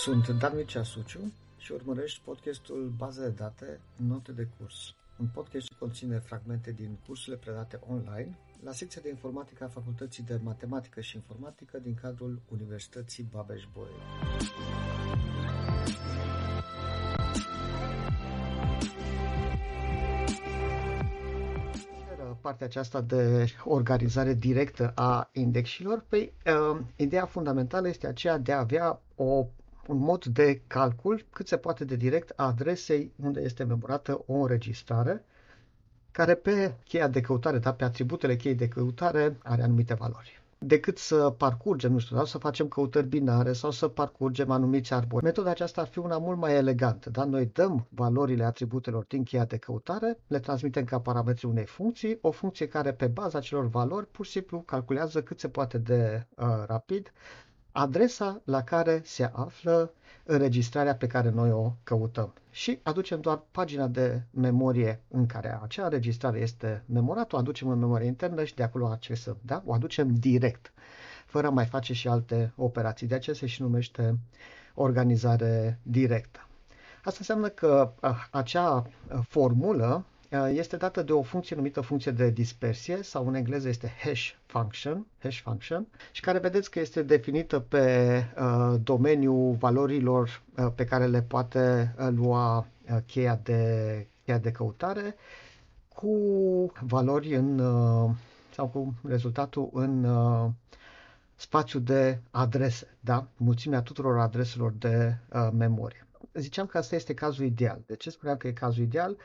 Sunt Dan Mircea Suciu și urmărești podcastul Baze de date, note de curs. Un podcast ce conține fragmente din cursurile predate online la secția de informatică a Facultății de Matematică și Informatică din cadrul Universității Babeș-Bolyai. partea aceasta de organizare directă a indexilor, păi, uh, ideea fundamentală este aceea de a avea o un mod de calcul cât se poate de direct a adresei unde este memorată o înregistrare, care pe cheia de căutare, da, pe atributele cheii de căutare, are anumite valori decât să parcurgem, nu știu, da, să facem căutări binare sau să parcurgem anumiți arbori. Metoda aceasta ar fi una mult mai elegantă. Da? Noi dăm valorile atributelor din cheia de căutare, le transmitem ca parametri unei funcții, o funcție care pe baza acelor valori pur și simplu calculează cât se poate de uh, rapid adresa la care se află înregistrarea pe care noi o căutăm. Și aducem doar pagina de memorie în care acea înregistrare este memorată, o aducem în memorie internă și de acolo accesăm. Da? O aducem direct, fără a mai face și alte operații. De aceea se și numește organizare directă. Asta înseamnă că acea formulă Uh, este dată de o funcție numită funcție de dispersie sau în engleză este hash function, hash function și care vedeți că este definită pe uh, domeniul valorilor uh, pe care le poate uh, lua uh, cheia, de, cheia de căutare cu valori în uh, sau cu rezultatul în uh, spațiu de adrese, da? mulțimea tuturor adreselor de uh, memorie. Ziceam că asta este cazul ideal. De ce spuneam că e cazul ideal?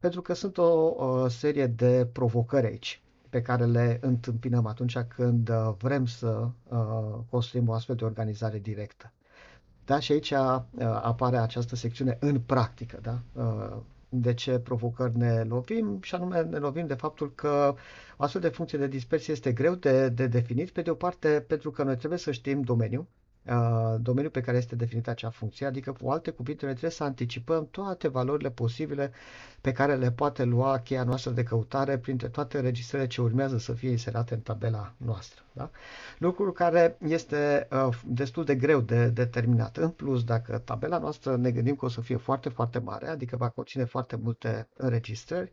Pentru că sunt o, o serie de provocări aici pe care le întâmpinăm atunci când uh, vrem să uh, construim o astfel de organizare directă. Da, și aici uh, apare această secțiune în practică, da? de ce provocări ne lovim și anume ne lovim de faptul că o astfel de funcție de dispersie este greu de, de definit, pe de o parte pentru că noi trebuie să știm domeniul, Uh, domeniul pe care este definită acea funcție, adică cu alte cuvinte noi trebuie să anticipăm toate valorile posibile pe care le poate lua cheia noastră de căutare printre toate înregistrările ce urmează să fie inserate în tabela noastră. Da? Lucru care este uh, destul de greu de determinat. În plus, dacă tabela noastră ne gândim că o să fie foarte, foarte mare, adică va conține foarte multe înregistrări,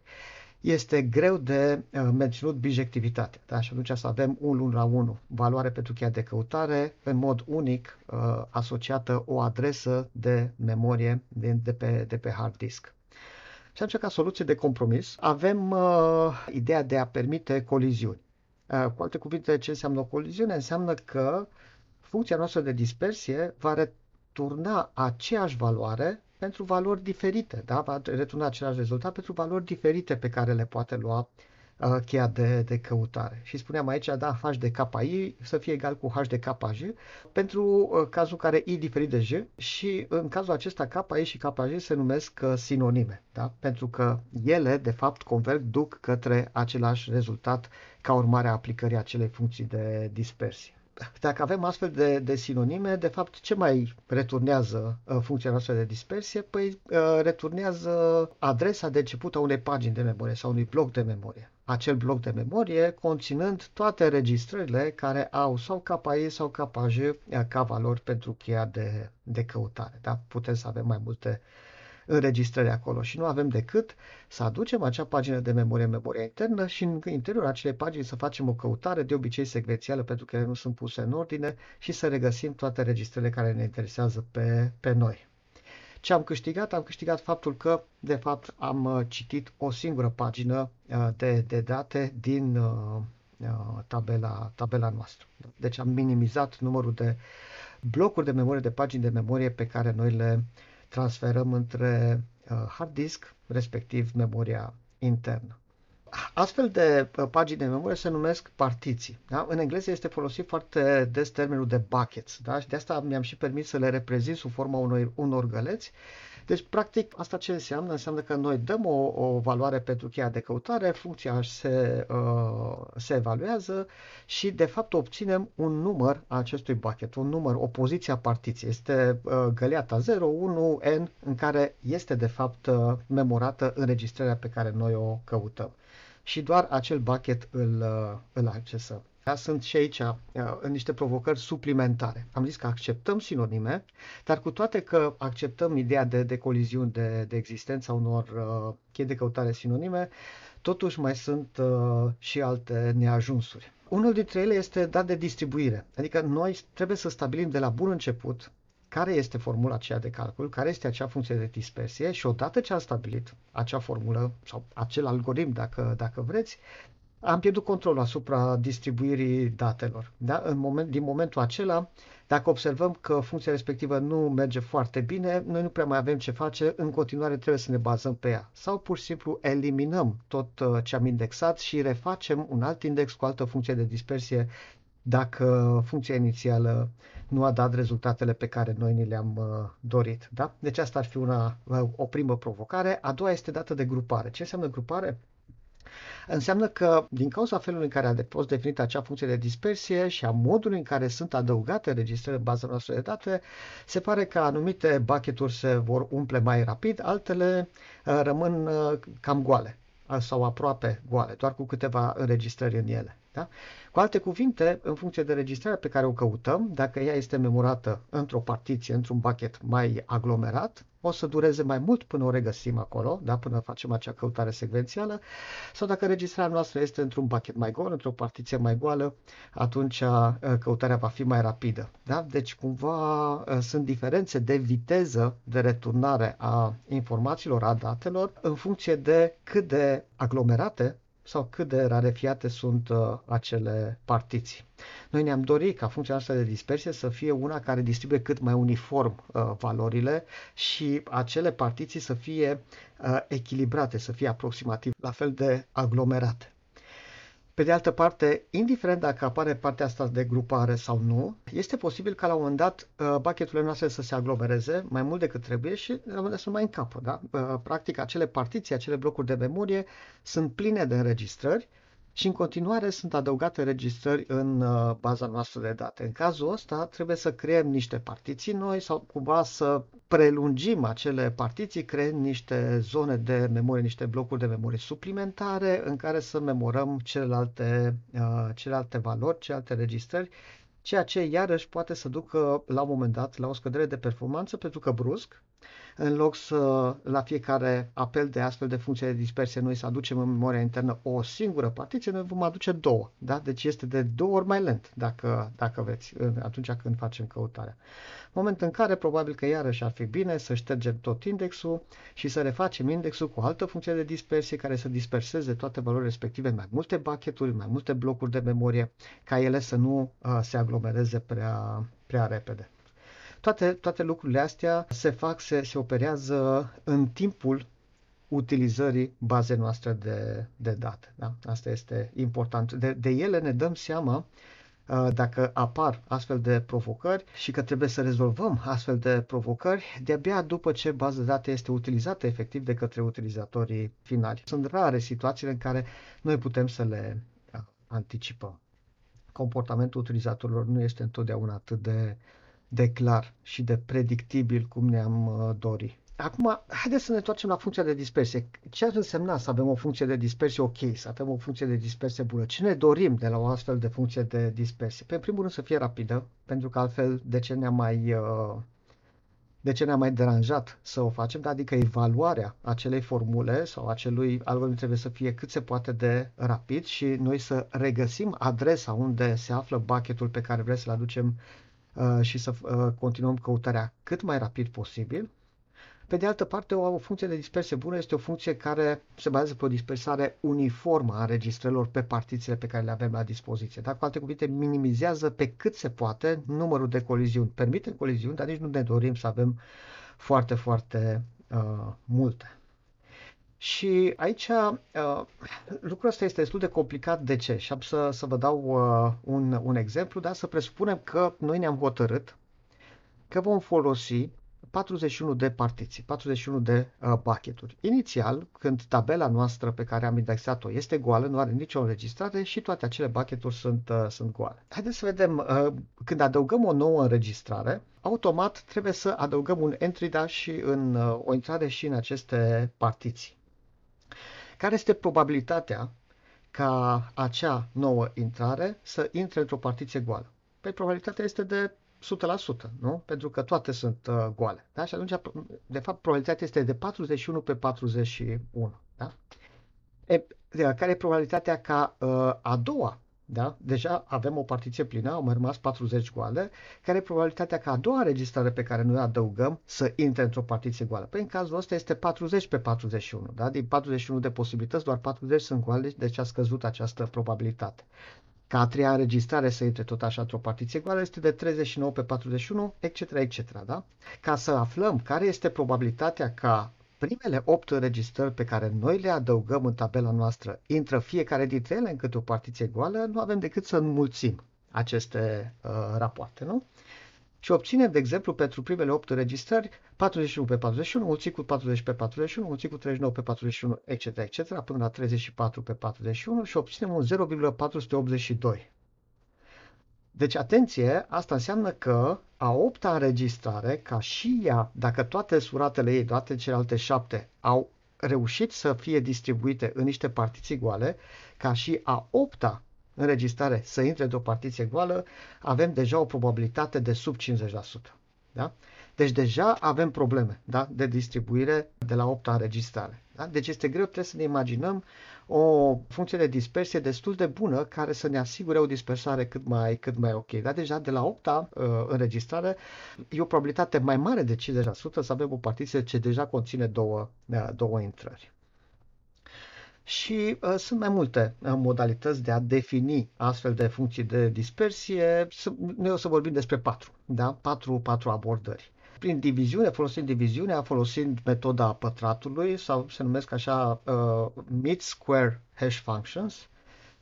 este greu de uh, menținut bijectivitatea. Da? Și atunci să avem 1 la 1 valoare pentru cheia de căutare, în mod unic uh, asociată o adresă de memorie de, de, pe, de pe hard disk. Și atunci, ca soluție de compromis, avem uh, ideea de a permite coliziuni. Uh, cu alte cuvinte, ce înseamnă o coliziune? Înseamnă că funcția noastră de dispersie va returna aceeași valoare pentru valori diferite, da? va returna același rezultat pentru valori diferite pe care le poate lua uh, cheia de, de căutare. Și spuneam aici, da, h de KI să fie egal cu h de KJ pentru uh, cazul care i diferit de j și în cazul acesta KI și KJ se numesc uh, sinonime, da? pentru că ele, de fapt, converg, duc către același rezultat ca urmare a aplicării acelei funcții de dispersie dacă avem astfel de, de sinonime, de fapt, ce mai returnează uh, funcția noastră de dispersie? Păi uh, returnează adresa de început a unei pagini de memorie sau unui bloc de memorie. Acel bloc de memorie conținând toate registrările care au sau KI sau KJ uh, ca valori pentru cheia de, de căutare. Da? Putem să avem mai multe uh, înregistrări acolo și nu avem decât să aducem acea pagină de memorie în memoria internă și în interiorul acelei pagini să facem o căutare, de obicei secvențială pentru că ele nu sunt puse în ordine și să regăsim toate registrele care ne interesează pe, pe noi. Ce am câștigat? Am câștigat faptul că, de fapt, am uh, citit o singură pagină uh, de, de date din uh, tabela, tabela noastră. Deci am minimizat numărul de blocuri de memorie, de pagini de memorie pe care noi le transferăm între uh, hard disk, respectiv memoria internă. Astfel de uh, pagini de memorie se numesc partiții. Da? În engleză este folosit foarte des termenul de buckets da? și de asta mi-am și permis să le reprezint sub forma unor, unor găleți deci, practic, asta ce înseamnă? Înseamnă că noi dăm o, o valoare pentru cheia de căutare, funcția se, uh, se evaluează și, de fapt, obținem un număr a acestui bucket, un număr, o poziție a partiției. Este uh, găleata 0, 1, n, în care este, de fapt, uh, memorată înregistrarea pe care noi o căutăm. Și doar acel bucket îl, uh, îl accesăm. Da? Sunt și aici uh, niște provocări suplimentare. Am zis că acceptăm sinonime, dar cu toate că acceptăm ideea de, de coliziuni de, de existența unor uh, chei de căutare sinonime, totuși mai sunt uh, și alte neajunsuri. Unul dintre ele este dat de distribuire, adică noi trebuie să stabilim de la bun început care este formula aceea de calcul, care este acea funcție de dispersie și odată ce am stabilit acea formulă sau acel algoritm, dacă, dacă vreți, am pierdut controlul asupra distribuirii datelor. Da? În moment, din momentul acela, dacă observăm că funcția respectivă nu merge foarte bine, noi nu prea mai avem ce face, în continuare trebuie să ne bazăm pe ea. Sau pur și simplu eliminăm tot uh, ce am indexat și refacem un alt index cu altă funcție de dispersie dacă funcția inițială nu a dat rezultatele pe care noi ni le-am uh, dorit. Da? Deci asta ar fi una, uh, o primă provocare. A doua este dată de grupare. Ce înseamnă grupare? Înseamnă că din cauza felului în care a fost definită acea funcție de dispersie și a modului în care sunt adăugate registrări în baza noastră de date, se pare că anumite bucket se vor umple mai rapid, altele uh, rămân cam goale sau aproape goale, doar cu câteva înregistrări în ele. Da? Cu alte cuvinte, în funcție de registrarea pe care o căutăm, dacă ea este memorată într-o partiție, într-un bucket mai aglomerat, o să dureze mai mult până o regăsim acolo, da? până facem acea căutare secvențială, sau dacă registrarea noastră este într-un bucket mai gol, într-o partiție mai goală, atunci uh, căutarea va fi mai rapidă. Da? Deci cumva uh, sunt diferențe de viteză de returnare a informațiilor, a datelor, în funcție de cât de aglomerate sau cât de rarefiate sunt uh, acele partiții. Noi ne-am dorit ca funcția noastră de dispersie să fie una care distribuie cât mai uniform uh, valorile și acele partiții să fie uh, echilibrate, să fie aproximativ la fel de aglomerate. Pe de altă parte, indiferent dacă apare partea asta de grupare sau nu, este posibil ca la un moment dat uh, bucketurile noastre să se aglomereze mai mult decât trebuie și la un moment dat să mai încapă. Da? Uh, practic, acele partiții, acele blocuri de memorie sunt pline de înregistrări și în continuare sunt adăugate registrări în uh, baza noastră de date. În cazul ăsta trebuie să creăm niște partiții noi sau cumva să prelungim acele partiții, creăm niște zone de memorie, niște blocuri de memorie suplimentare în care să memorăm celelalte, uh, celelalte valori, celelalte registrări ceea ce iarăși poate să ducă la un moment dat la o scădere de performanță pentru că brusc în loc să la fiecare apel de astfel de funcție de dispersie noi să aducem în memoria internă o singură partiție, noi vom aduce două. Da? Deci este de două ori mai lent, dacă, dacă veți, atunci când facem căutarea. Moment în care probabil că iarăși ar fi bine să ștergem tot indexul și să refacem indexul cu o altă funcție de dispersie care să disperseze toate valorile respective în mai multe bucketuri, mai multe blocuri de memorie, ca ele să nu uh, se aglomereze prea, prea repede. Toate, toate lucrurile astea se fac, se, se operează în timpul utilizării bazei noastre de, de date. Da? Asta este important. De, de ele ne dăm seama uh, dacă apar astfel de provocări și că trebuie să rezolvăm astfel de provocări de-abia după ce baza de date este utilizată efectiv de către utilizatorii finali. Sunt rare situațiile în care noi putem să le uh, anticipăm. Comportamentul utilizatorilor nu este întotdeauna atât de de clar și de predictibil cum ne-am uh, dori. Acum, haideți să ne întoarcem la funcția de dispersie. Ce ar însemna să avem o funcție de dispersie ok, să avem o funcție de dispersie bună? Ce ne dorim de la o astfel de funcție de dispersie? Pe în primul rând să fie rapidă, pentru că altfel de ce ne-a mai, uh, de ce ne-a mai deranjat să o facem, adică evaluarea acelei formule sau acelui algoritm trebuie să fie cât se poate de rapid și noi să regăsim adresa unde se află bucketul pe care vrem să-l aducem Uh, și să uh, continuăm căutarea cât mai rapid posibil. Pe de altă parte, o funcție de dispersie bună este o funcție care se bazează pe o dispersare uniformă a înregistrărilor pe partițiile pe care le avem la dispoziție. Dar, cu alte cuvinte, minimizează pe cât se poate numărul de coliziuni. Permite coliziuni, dar nici nu ne dorim să avem foarte, foarte uh, multe. Și aici uh, lucrul ăsta este destul de complicat. De ce? Și am să, să vă dau uh, un, un exemplu, dar să presupunem că noi ne-am hotărât că vom folosi 41 de partiții, 41 de uh, bucketuri. Inițial, când tabela noastră pe care am indexat-o este goală, nu are nicio înregistrare și toate acele bucketuri sunt, uh, sunt goale. Haideți să vedem, uh, când adăugăm o nouă înregistrare, automat trebuie să adăugăm un entry da și în, uh, o intrare și în aceste partiții. Care este probabilitatea ca acea nouă intrare să intre într-o partiție goală? Păi probabilitatea este de 100%, nu? Pentru că toate sunt uh, goale. Da? Și atunci, de fapt, probabilitatea este de 41 pe 41. Da? E, care e probabilitatea ca uh, a doua da? Deja avem o partiție plină, au mai rămas 40 goale, care e probabilitatea ca a doua registrare pe care noi adăugăm să intre într-o partiție goală. Păi în cazul ăsta este 40 pe 41. Da? Din 41 de posibilități, doar 40 sunt goale, deci a scăzut această probabilitate. Ca a treia înregistrare să intre tot așa într-o partiție goală este de 39 pe 41, etc., etc. Da? Ca să aflăm care este probabilitatea ca primele 8 înregistrări pe care noi le adăugăm în tabela noastră intră fiecare dintre ele în câte o partiție goală, nu avem decât să înmulțim aceste uh, rapoarte, nu? Și obținem, de exemplu, pentru primele 8 înregistrări, 41 pe 41, mulțit cu 40 pe 41, mulțit cu 39 pe 41, etc., etc., până la 34 pe 41 și obținem un 0,482. Deci, atenție, asta înseamnă că a opta înregistrare, ca și ea, dacă toate suratele ei, toate celelalte șapte, au reușit să fie distribuite în niște partiții goale, ca și a opta înregistrare să intre într-o partiție goală, avem deja o probabilitate de sub 50%. Da? Deci deja avem probleme da? de distribuire de la opta înregistrare. Da? Deci este greu, trebuie să ne imaginăm o funcție de dispersie destul de bună care să ne asigure o dispersare cât mai, cât mai ok. Dar deja de la 8 uh, înregistrare e o probabilitate mai mare de 50% să avem o partiție ce deja conține două, uh, două intrări. Și uh, sunt mai multe uh, modalități de a defini astfel de funcții de dispersie. Noi o să vorbim despre patru, da? patru, patru abordări prin diviziune, folosind diviziunea, folosind metoda pătratului sau se numesc așa uh, mid square hash functions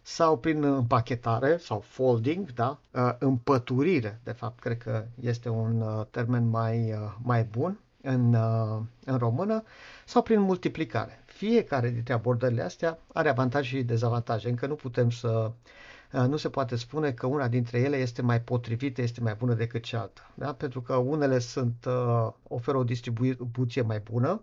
sau prin împachetare sau folding, da? uh, împăturire, de fapt, cred că este un uh, termen mai, uh, mai bun în, uh, în română, sau prin multiplicare. Fiecare dintre abordările astea are avantaje și dezavantaje. Încă nu putem să uh, Uh, nu se poate spune că una dintre ele este mai potrivită, este mai bună decât cealaltă. Da? Pentru că unele sunt, uh, oferă o distribuție mai bună,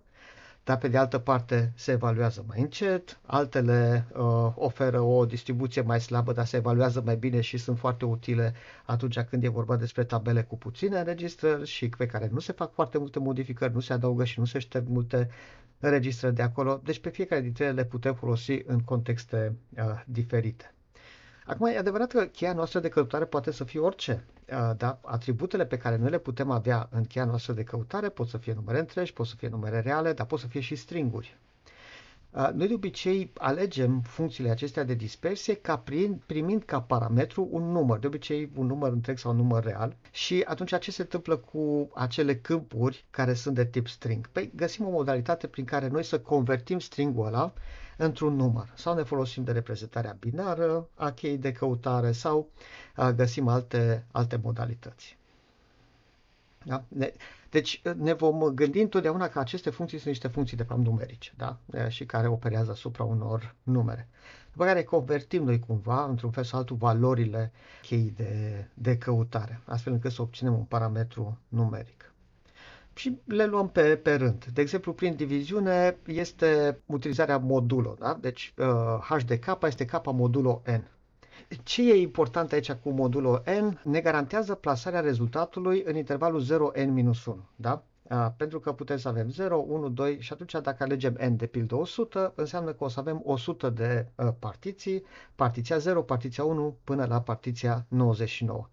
dar pe de altă parte se evaluează mai încet, altele uh, oferă o distribuție mai slabă, dar se evaluează mai bine și sunt foarte utile atunci când e vorba despre tabele cu puține înregistrări și pe care nu se fac foarte multe modificări, nu se adaugă și nu se șterg multe înregistrări de acolo. Deci pe fiecare dintre ele le putem folosi în contexte uh, diferite. Acum, e adevărat că cheia noastră de căutare poate să fie orice, dar atributele pe care noi le putem avea în cheia noastră de căutare pot să fie numere întregi, pot să fie numere reale, dar pot să fie și stringuri. Noi de obicei alegem funcțiile acestea de dispersie ca prin, primind ca parametru un număr, de obicei un număr întreg sau un număr real. Și atunci ce se întâmplă cu acele câmpuri care sunt de tip string? Păi găsim o modalitate prin care noi să convertim stringul ăla într-un număr. Sau ne folosim de reprezentarea binară a cheii de căutare sau găsim alte, alte modalități. Da? Deci ne vom gândi întotdeauna că aceste funcții sunt niște funcții de fapt numerice da? și care operează asupra unor numere. După care convertim noi cumva, într-un fel sau altul, valorile cheii de, de căutare, astfel încât să obținem un parametru numeric și le luăm pe, pe rând. De exemplu, prin diviziune este utilizarea modulo, da? deci uh, h de k este k modulo n. Ce e important aici cu modulo n? Ne garantează plasarea rezultatului în intervalul 0n-1. Da? Uh, pentru că putem să avem 0, 1, 2 și atunci dacă alegem n de pildă 100, înseamnă că o să avem 100 de uh, partiții, partiția 0, partiția 1 până la partiția 99.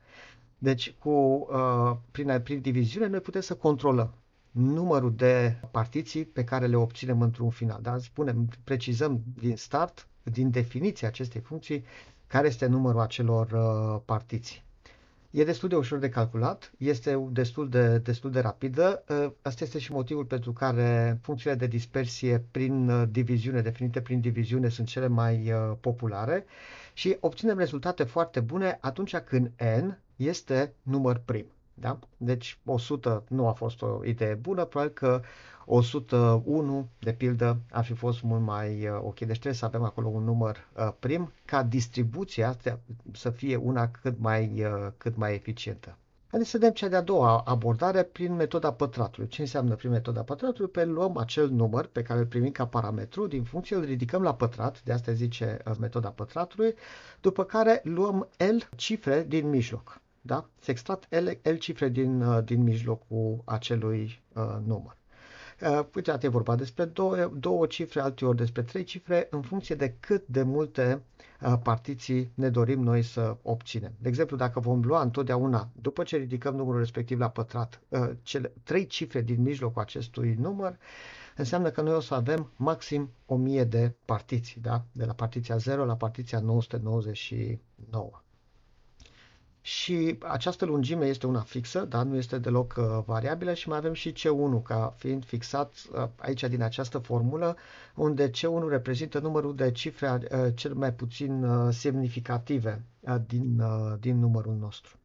Deci, cu, uh, prin, prin diviziune, noi putem să controlăm numărul de partiții pe care le obținem într-un final. Dar spunem, precizăm din start, din definiția acestei funcții, care este numărul acelor uh, partiții. E destul de ușor de calculat, este destul de, destul de rapidă. Uh, asta este și motivul pentru care funcțiile de dispersie prin uh, diviziune, definite prin diviziune, sunt cele mai uh, populare și obținem rezultate foarte bune atunci când n este număr prim. Da? Deci 100 nu a fost o idee bună, probabil că 101, de pildă, ar fi fost mult mai uh, ok. Deci trebuie să avem acolo un număr uh, prim ca distribuția să fie una cât mai, uh, cât mai eficientă. Haideți să vedem cea de-a doua abordare prin metoda pătratului. Ce înseamnă prin metoda pătratului? Pe luăm acel număr pe care îl primim ca parametru, din funcție îl ridicăm la pătrat, de asta zice uh, metoda pătratului, după care luăm L cifre din mijloc. Da? Se extrat L, L cifre din, uh, din mijlocul acelui uh, număr. Uh, uite, e vorba despre două, două cifre, alteori despre trei cifre, în funcție de cât de multe uh, partiții ne dorim noi să obținem. De exemplu, dacă vom lua întotdeauna, după ce ridicăm numărul respectiv la pătrat, uh, cele trei cifre din mijlocul acestui număr, înseamnă că noi o să avem maxim 1000 de partiții, da? de la partiția 0 la partiția 999 și această lungime este una fixă, dar nu este deloc uh, variabilă și mai avem și C1 ca fiind fixat uh, aici din această formulă, unde C1 reprezintă numărul de cifre uh, cel mai puțin uh, semnificative uh, din, uh, din numărul nostru.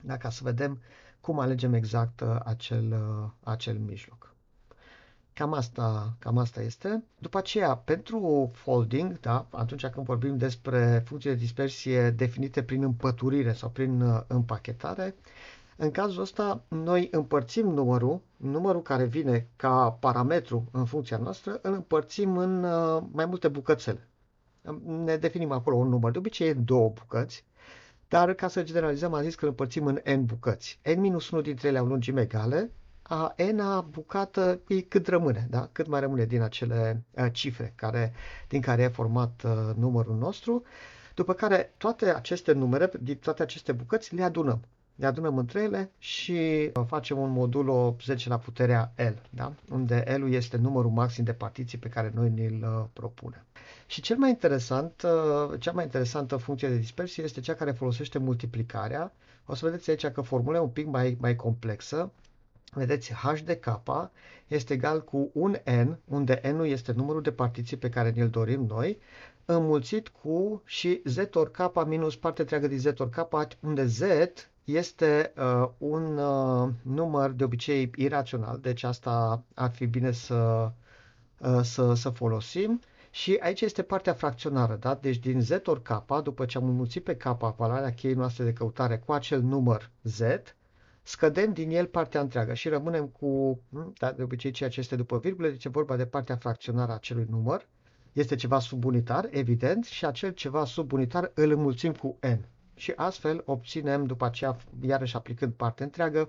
Da, ca să vedem cum alegem exact uh, acel, uh, acel mijloc. Cam asta, cam asta este. După aceea, pentru folding, da, atunci când vorbim despre funcții de dispersie definite prin împăturire sau prin uh, împachetare, în cazul ăsta, noi împărțim numărul, numărul care vine ca parametru în funcția noastră, îl împărțim în uh, mai multe bucățele. Ne definim acolo un număr, de obicei e două bucăți, dar ca să generalizăm am zis că îl împărțim în n bucăți. n-1 dintre ele au lungime egale, a n-a bucată e cât rămâne, da? cât mai rămâne din acele uh, cifre care, din care e format uh, numărul nostru, după care toate aceste numere, din toate aceste bucăți, le adunăm. Le adunăm între ele și uh, facem un modulo 10 la puterea L, da? unde L este numărul maxim de partiții pe care noi ni-l uh, propunem. Și cel mai interesant, uh, cea mai interesantă funcție de dispersie este cea care folosește multiplicarea. O să vedeți aici că formula e un pic mai, mai complexă. Vedeți, h de k este egal cu un n, unde n-ul este numărul de partiții pe care ne-l dorim noi, înmulțit cu și z ori k minus parte întreagă din z ori k, unde z este uh, un uh, număr de obicei irațional, deci asta ar fi bine să, uh, să, să folosim. Și aici este partea fracționară, da? Deci din z ori k, după ce am înmulțit pe k valoarea cheii noastre de căutare cu acel număr z, scădem din el partea întreagă și rămânem cu, da, de obicei ceea ce este după virgulă, deci e vorba de partea fracționară a acelui număr, este ceva subunitar, evident, și acel ceva subunitar îl înmulțim cu n. Și astfel obținem, după aceea, iarăși aplicând partea întreagă,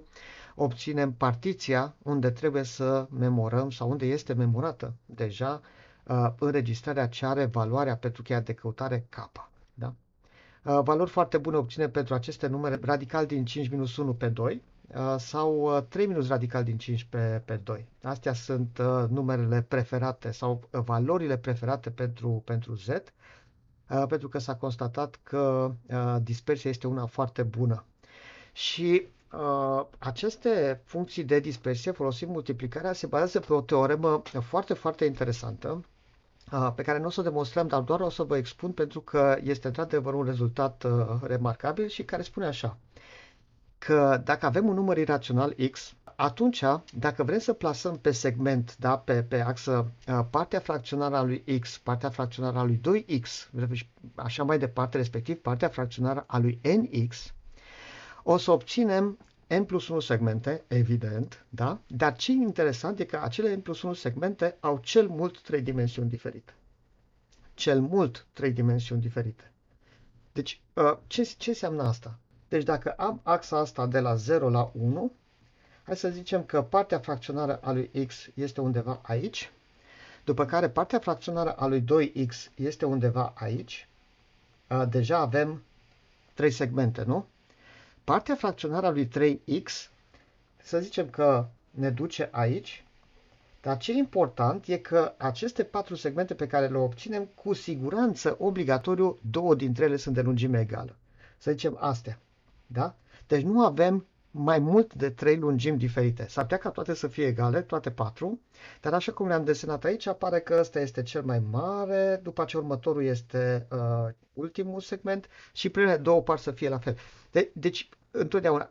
obținem partiția unde trebuie să memorăm sau unde este memorată deja uh, înregistrarea ce are valoarea pentru cheia de căutare K. Da? Uh, valori foarte bune obținem pentru aceste numere radical din 5 minus 1 pe 2 uh, sau 3 uh, minus radical din 5 pe, pe 2. Astea sunt numerele preferate sau valorile preferate pentru, pentru Z, pentru că s-a constatat că dispersia este una foarte bună. Și Uh, aceste funcții de dispersie, folosim multiplicarea, se bazează pe o teoremă foarte, foarte interesantă, pe care nu o să o demonstrăm, dar doar o să vă expun pentru că este într-adevăr un rezultat remarcabil și care spune așa că dacă avem un număr irațional x, atunci, dacă vrem să plasăm pe segment, da, pe, pe axă, partea fracționară a lui x, partea fracționară a lui 2x, așa mai departe, respectiv partea fracționară a lui nx, o să obținem N plus 1 segmente, evident, da? Dar ce e interesant e că acele N plus 1 segmente au cel mult trei dimensiuni diferite. Cel mult trei dimensiuni diferite. Deci, uh, ce, ce înseamnă asta? Deci dacă am axa asta de la 0 la 1, hai să zicem că partea fracționară a lui x este undeva aici, după care partea fracționară a lui 2x este undeva aici. Uh, deja avem trei segmente, nu? Partea fracționară a lui 3x, să zicem că ne duce aici, dar ce e important e că aceste patru segmente pe care le obținem, cu siguranță, obligatoriu, două dintre ele sunt de lungime egală. Să zicem astea. Da? Deci nu avem mai mult de trei lungimi diferite. S-ar putea ca toate să fie egale, toate patru, dar așa cum le-am desenat aici, apare că ăsta este cel mai mare, după ce următorul este uh, ultimul segment și primele două par să fie la fel. De- deci, întotdeauna,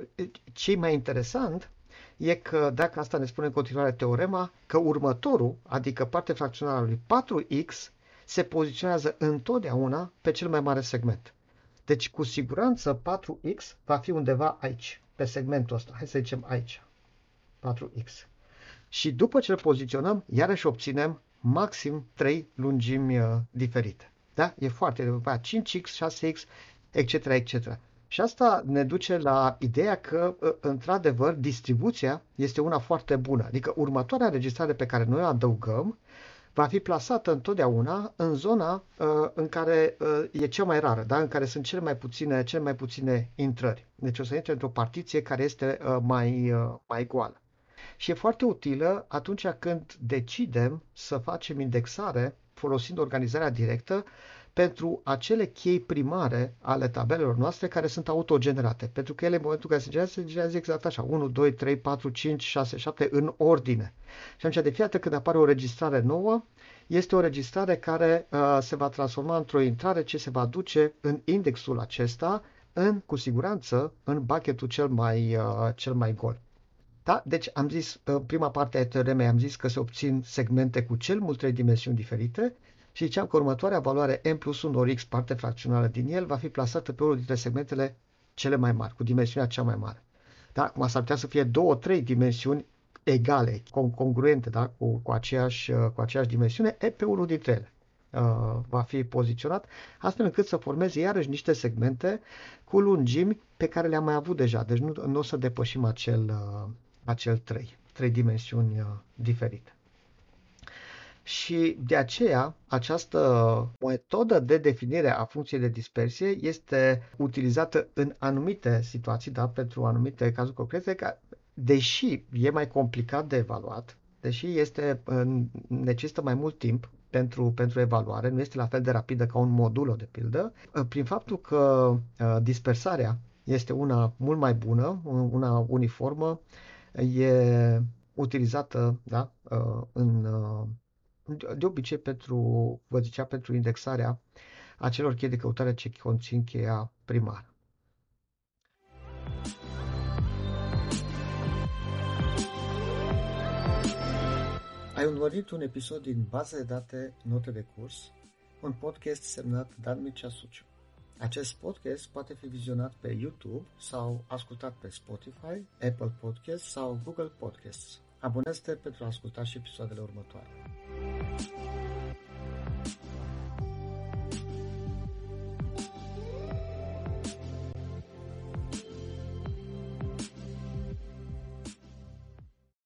ce mai interesant e că, dacă asta ne spune în continuare teorema, că următorul, adică partea fracționară a lui 4x, se poziționează întotdeauna pe cel mai mare segment. Deci, cu siguranță, 4x va fi undeva aici pe segmentul ăsta. Hai să zicem aici. 4x. Și după ce îl poziționăm, iarăși obținem maxim 3 lungimi uh, diferite. Da? E foarte după 5x, 6x, etc., etc. Și asta ne duce la ideea că, uh, într-adevăr, distribuția este una foarte bună. Adică următoarea înregistrare pe care noi o adăugăm va fi plasată întotdeauna în zona uh, în care uh, e cea mai rară, da? în care sunt cele mai puține, cele mai puține intrări. Deci o să intre într-o partiție care este uh, mai, uh, mai goală. Și e foarte utilă atunci când decidem să facem indexare folosind organizarea directă pentru acele chei primare ale tabelelor noastre care sunt autogenerate. Pentru că ele, în momentul în care se generează, se generează exact așa, 1, 2, 3, 4, 5, 6, 7, în ordine. Și atunci, de fiată când apare o registrare nouă, este o registrare care uh, se va transforma într-o intrare ce se va duce în indexul acesta, în, cu siguranță, în bucketul cel mai, uh, cel mai gol. Da? Deci am zis, uh, prima parte a teoremei am zis că se obțin segmente cu cel mult trei dimensiuni diferite și ziceam că următoarea valoare m plus 1 ori x parte fracțională din el va fi plasată pe unul dintre segmentele cele mai mari, cu dimensiunea cea mai mare. Da? Acum s-ar putea să fie două, trei dimensiuni egale, congruente, da? cu, cu, aceeași, uh, cu aceeași dimensiune, e pe unul dintre ele uh, va fi poziționat, astfel încât să formeze iarăși niște segmente cu lungimi pe care le-am mai avut deja. Deci nu, nu o să depășim acel, uh, acel 3, trei dimensiuni uh, diferite. Și de aceea, această metodă de definire a funcției de dispersie este utilizată în anumite situații, da, pentru anumite cazuri concrete, ca, deși e mai complicat de evaluat, deși este, necesită mai mult timp pentru, pentru evaluare, nu este la fel de rapidă ca un modul, de pildă, prin faptul că dispersarea este una mult mai bună, una uniformă, e utilizată da, în de obicei pentru, vă zicea, pentru indexarea acelor chei de căutare ce conțin cheia primară. Ai urmărit un episod din baza de date Note de curs, un podcast semnat Dan Mircea Suciu. Acest podcast poate fi vizionat pe YouTube sau ascultat pe Spotify, Apple Podcasts sau Google Podcasts. Abonează-te pentru a asculta și episoadele următoare.